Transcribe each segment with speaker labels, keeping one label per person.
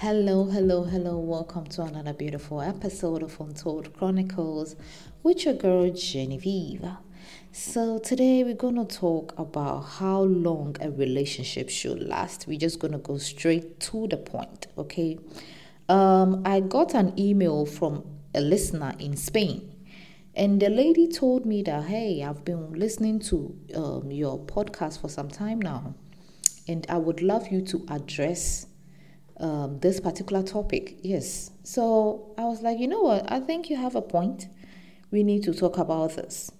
Speaker 1: Hello, hello, hello. Welcome to another beautiful episode of Untold Chronicles with your girl Genevieve. So, today we're going to talk about how long a relationship should last. We're just going to go straight to the point, okay? Um, I got an email from a listener in Spain, and the lady told me that, hey, I've been listening to um, your podcast for some time now, and I would love you to address um, this particular topic. Yes. So I was like, you know what? I think you have a point. We need to talk about this.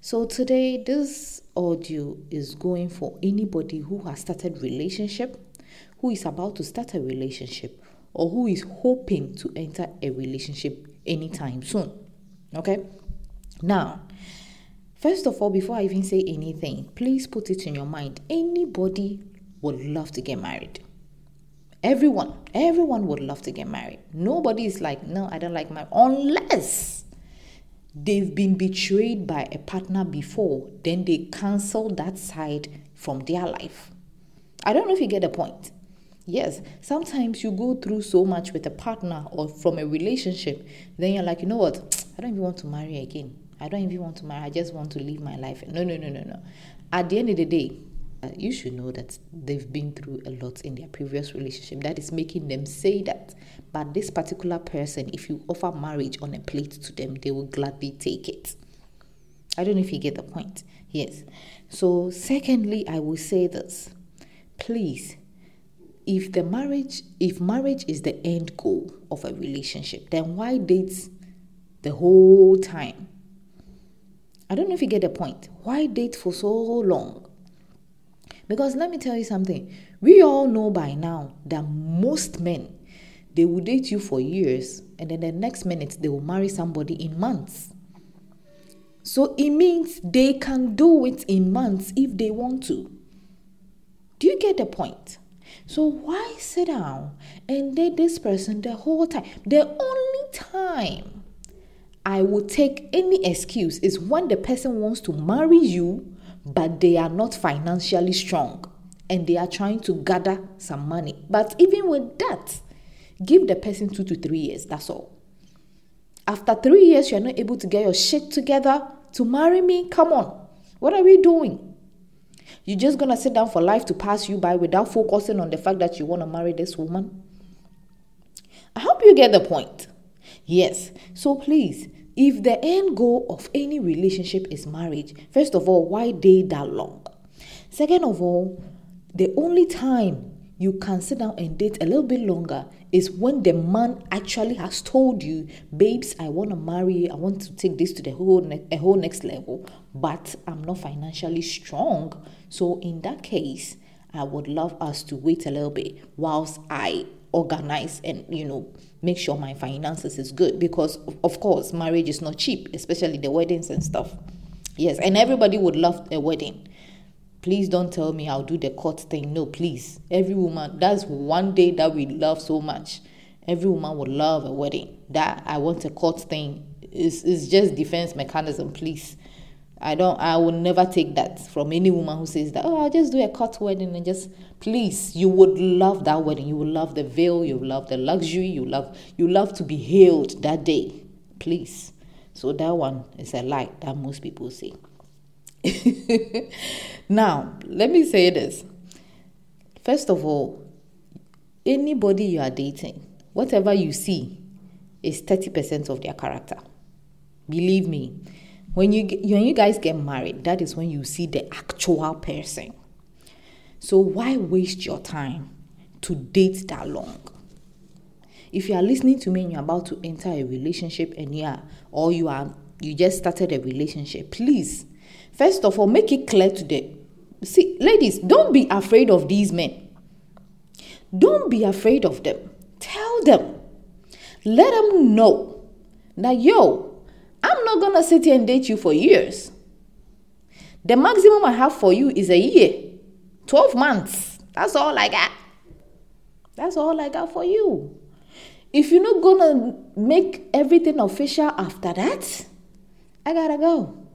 Speaker 1: So today, this audio is going for anybody who has started relationship, who is about to start a relationship, or who is hoping to enter a relationship anytime soon. Okay. Now, first of all, before I even say anything, please put it in your mind. Anybody would love to get married Everyone, everyone would love to get married. Nobody is like, no, I don't like my unless they've been betrayed by a partner before, then they cancel that side from their life. I don't know if you get the point. Yes, sometimes you go through so much with a partner or from a relationship, then you're like, you know what? I don't even want to marry again. I don't even want to marry. I just want to live my life. No, no, no, no, no. At the end of the day, Uh, you should know that they've been through a lot in their previous relationship that is making them say that. But this particular person, if you offer marriage on a plate to them, they will gladly take it. I don't know if you get the point. Yes. So, secondly, I will say this please, if the marriage, if marriage is the end goal of a relationship, then why date the whole time? I don't know if you get the point. Why date for so long? Because let me tell you something, we all know by now that most men they will date you for years and then the next minute they will marry somebody in months. So it means they can do it in months if they want to. Do you get the point? So why sit down and date this person the whole time? The only time I will take any excuse is when the person wants to marry you but they are not financially strong and they are trying to gather some money. But even with that, give the person two to three years. That's all. After three years, you're not able to get your shit together to marry me. Come on. What are we doing? You're just gonna sit down for life to pass you by without focusing on the fact that you want to marry this woman? I hope you get the point. Yes. So please if the end goal of any relationship is marriage, first of all, why date that long? Second of all, the only time you can sit down and date a little bit longer is when the man actually has told you, babes, I want to marry, you, I want to take this to the whole ne- a whole next level, but I'm not financially strong. So in that case, I would love us to wait a little bit whilst I organize and you know make sure my finances is good because of course marriage is not cheap especially the weddings and stuff. Yes and everybody would love a wedding. Please don't tell me i'll do the court thing. No please. Every woman that's one day that we love so much. Every woman would love a wedding. That i want a court thing. Is is just defense mechanism please I don't I will never take that from any woman who says that, oh, I'll just do a cut wedding and just please, you would love that wedding. You will love the veil, you love the luxury, you love you love to be hailed that day. Please. So that one is a lie that most people say. now, let me say this. First of all, anybody you are dating, whatever you see is 30% of their character. Believe me when you when you guys get married, that is when you see the actual person. So why waste your time to date that long? If you are listening to me and you're about to enter a relationship and yeah, or you are you just started a relationship, please, first of all, make it clear to them. See, ladies, don't be afraid of these men. Don't be afraid of them. Tell them. Let them know that yo, I'm not gonna sit here and date you for years. The maximum I have for you is a year, 12 months. That's all I got. That's all I got for you. If you're not gonna make everything official after that, I gotta go.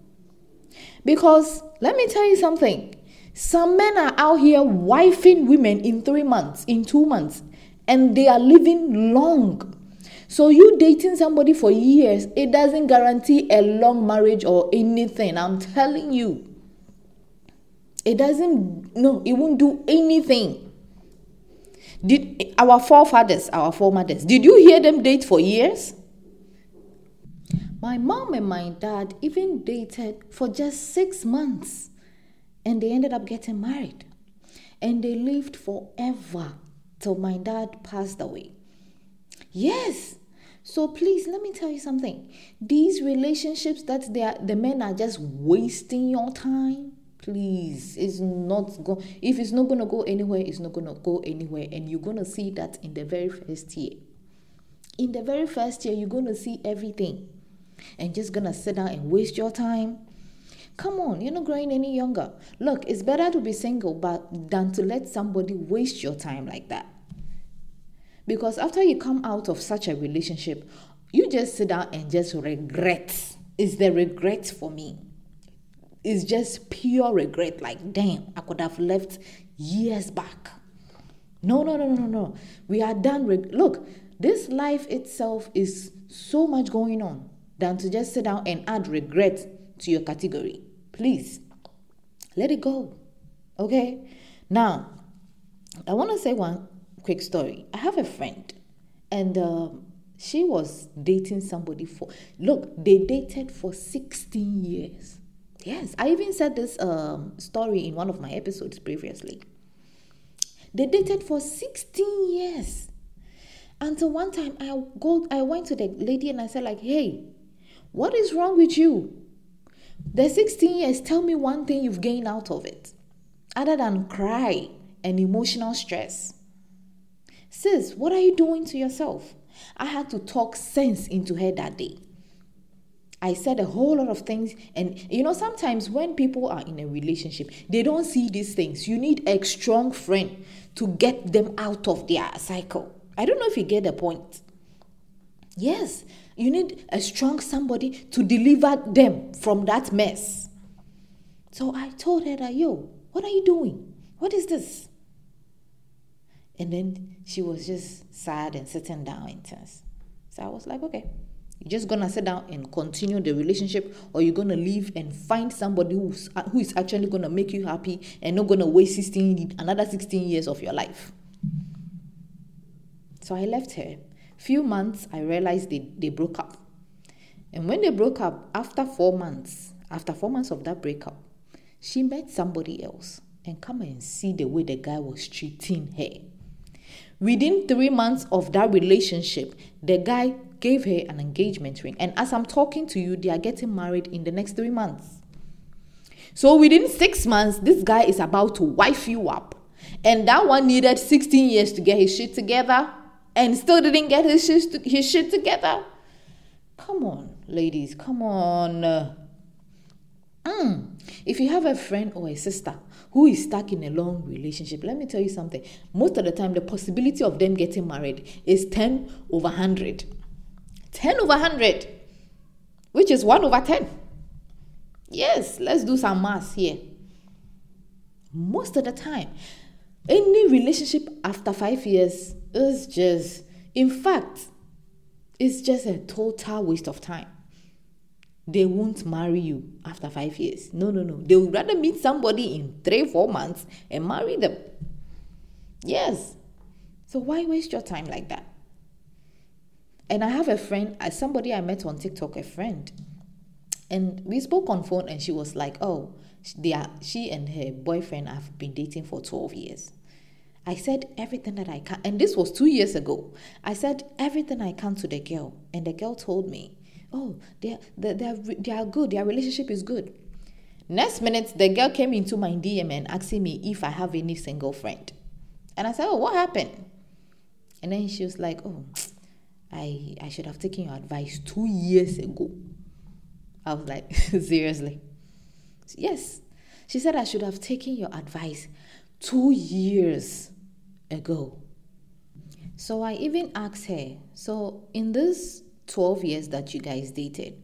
Speaker 1: Because let me tell you something. Some men are out here wifing women in three months, in two months, and they are living long. So you dating somebody for years, it doesn't guarantee a long marriage or anything. I'm telling you. It doesn't no, it won't do anything. Did our forefathers, our foremothers, did you hear them date for years? My mom and my dad even dated for just six months and they ended up getting married. And they lived forever till my dad passed away. Yes. So please let me tell you something. These relationships that they are, the men are just wasting your time. Please, it's not go. If it's not gonna go anywhere, it's not gonna go anywhere, and you're gonna see that in the very first year. In the very first year, you're gonna see everything, and just gonna sit down and waste your time Come on, you're not growing any younger. Look, it's better to be single but than to let somebody waste your time like that. Because after you come out of such a relationship, you just sit down and just regret. It's the regret for me. It's just pure regret. Like, damn, I could have left years back. No, no, no, no, no. We are done. Reg- Look, this life itself is so much going on than to just sit down and add regret to your category. Please, let it go. Okay? Now, I want to say one quick story. I have a friend, and um, she was dating somebody for, look, they dated for 16 years. Yes, I even said this um, story in one of my episodes previously. They dated for 16 years. Until one time I go I went to the lady and I said like, "Hey, what is wrong with you? The 16 years, tell me one thing you've gained out of it, other than cry and emotional stress. Sis, what are you doing to yourself? I had to talk sense into her that day. I said a whole lot of things, and you know, sometimes when people are in a relationship, they don't see these things. You need a strong friend to get them out of their cycle. I don't know if you get the point. Yes, you need a strong somebody to deliver them from that mess. So I told her that, yo, what are you doing? What is this? And then she was just sad and sitting down in tense. So I was like, okay, you're just gonna sit down and continue the relationship, or you're gonna leave and find somebody who's uh, who is actually gonna make you happy and not gonna waste 16 another 16 years of your life. So I left her Few months, I realized they, they broke up. And when they broke up, after four months, after four months of that breakup, she met somebody else and come and see the way the guy was treating her. Within three months of that relationship, the guy gave her an engagement ring. And as I'm talking to you, they are getting married in the next three months. So within six months, this guy is about to wife you up. And that one needed 16 years to get his shit together and still didn't get his shit, his shit together. Come on, ladies, come on. If you have a friend or a sister who is stuck in a long relationship, let me tell you something. Most of the time, the possibility of them getting married is 10 over 100. 10 over 100, which is 1 over 10. Yes, let's do some math here. Most of the time, any relationship after five years is just, in fact, it's just a total waste of time. They won't marry you after five years. No, no, no. They would rather meet somebody in three, four months and marry them. Yes. So why waste your time like that? And I have a friend, uh, somebody I met on TikTok, a friend, and we spoke on phone, and she was like, "Oh, they are, she and her boyfriend have been dating for 12 years. I said everything that I can, and this was two years ago. I said everything I can to the girl, and the girl told me, "Oh, they they they are, they are good. Their relationship is good." Next minute, the girl came into my DM and asking me if I have any single friend, and I said, "Oh, what happened?" And then she was like, "Oh, I I should have taken your advice two years ago." I was like, "Seriously?" Yes. She said I should have taken your advice two years ago. So I even asked her, so in this 12 years that you guys dated,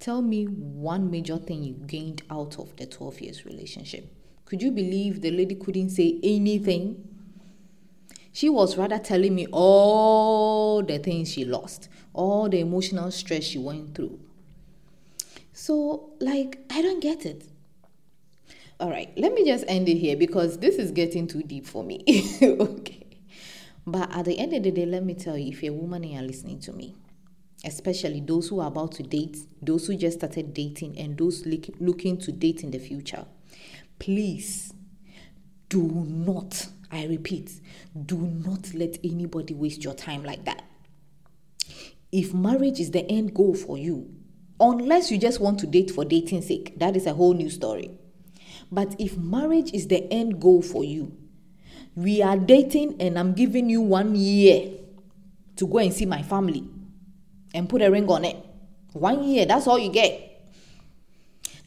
Speaker 1: tell me one major thing you gained out of the 12 years relationship. Could you believe the lady couldn't say anything? She was rather telling me all the things she lost, all the emotional stress she went through. So, like, I don't get it. All right, let me just end it here because this is getting too deep for me. okay. But at the end of the day, let me tell you if you're a woman and you're listening to me, especially those who are about to date, those who just started dating, and those looking to date in the future, please do not, I repeat, do not let anybody waste your time like that. If marriage is the end goal for you, unless you just want to date for dating's sake, that is a whole new story. But if marriage is the end goal for you, we are dating and I'm giving you one year to go and see my family and put a ring on it. One year, that's all you get.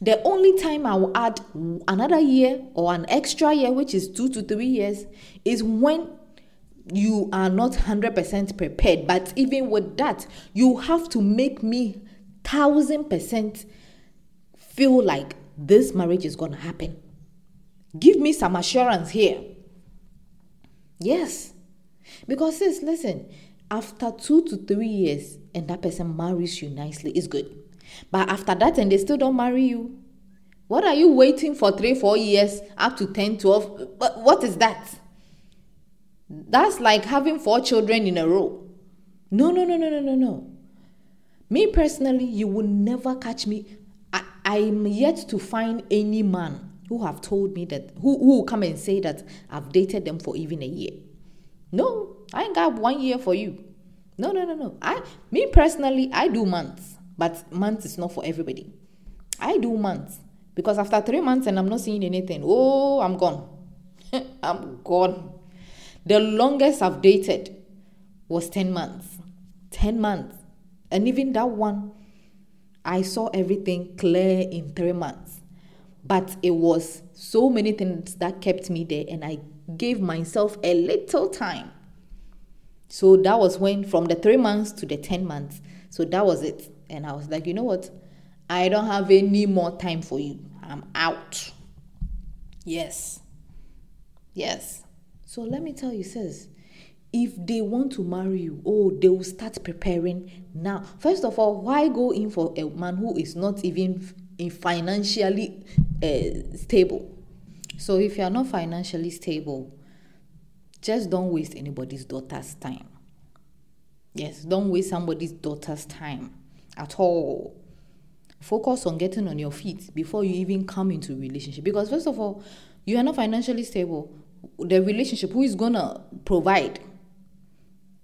Speaker 1: The only time I will add another year or an extra year, which is two to three years, is when you are not 100% prepared. But even with that, you have to make me 1000% feel like this marriage is going to happen. Give me some assurance here. Yes. Because, sis, listen, after two to three years and that person marries you nicely, it's good. But after that, and they still don't marry you, what are you waiting for three, four years, up to 10, 12? What is that? That's like having four children in a row. No, no, no, no, no, no, no. Me personally, you will never catch me. I, I'm yet to find any man who have told me that, who, who will come and say that I've dated them for even a year. No, I ain't got one year for you. No, no, no, no. I, me personally, I do months, but months is not for everybody. I do months because after three months and I'm not seeing anything, oh, I'm gone. I'm gone. The longest I've dated was 10 months. 10 months. And even that one, I saw everything clear in three months. But it was so many things that kept me there, and I gave myself a little time. So that was when, from the three months to the 10 months, so that was it. And I was like, you know what? I don't have any more time for you. I'm out. Yes. Yes. So let me tell you, sis, if they want to marry you, oh, they will start preparing now. First of all, why go in for a man who is not even financially uh, stable? So if you are not financially stable, just don't waste anybody's daughter's time. Yes, don't waste somebody's daughter's time at all. Focus on getting on your feet before you even come into a relationship. Because first of all, you are not financially stable. The relationship, who is gonna provide?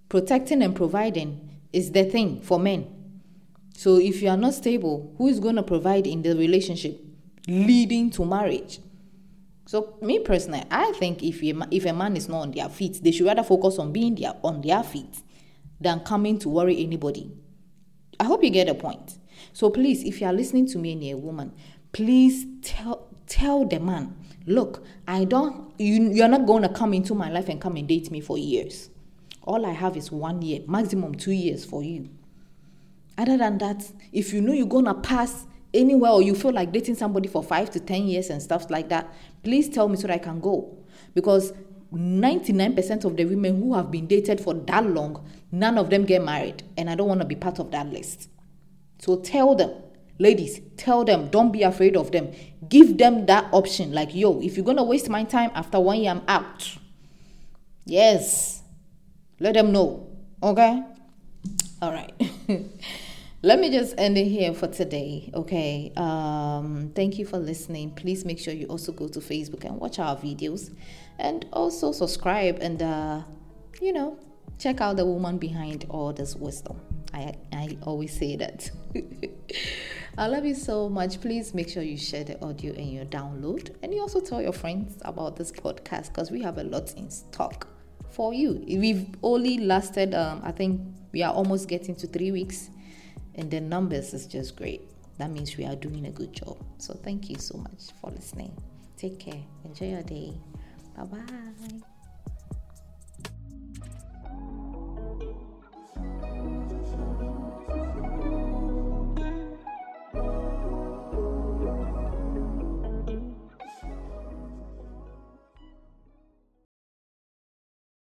Speaker 1: Protecting and providing is the thing for men. So if you are not stable, who is gonna provide in the relationship leading to marriage? So me personally, I think if a, if a man is not on their feet, they should rather focus on being their, on their feet than coming to worry anybody. I hope you get the point. So please, if you are listening to me and you're a woman, please tell tell the man, look, I don't you you're not gonna come into my life and come and date me for years. All I have is one year, maximum two years for you. Other than that, if you know you're gonna pass anywhere or you feel like dating somebody for five to ten years and stuff like that, please tell me so that I can go. Because 99% of the women who have been dated for that long, none of them get married. And I don't want to be part of that list. So tell them, ladies, tell them, don't be afraid of them. Give them that option. Like, yo, if you're going to waste my time after one year, I'm out. Yes. Let them know. Okay? All right. Let me just end it here for today. Okay. Um, thank you for listening. Please make sure you also go to Facebook and watch our videos and also subscribe and, uh, you know, check out the woman behind all this wisdom. I, I always say that. I love you so much. Please make sure you share the audio and your download. And you also tell your friends about this podcast because we have a lot in stock for you. We've only lasted, um, I think we are almost getting to three weeks, and the numbers is just great. That means we are doing a good job. So thank you so much for listening. Take care. Enjoy your day. Bye bye.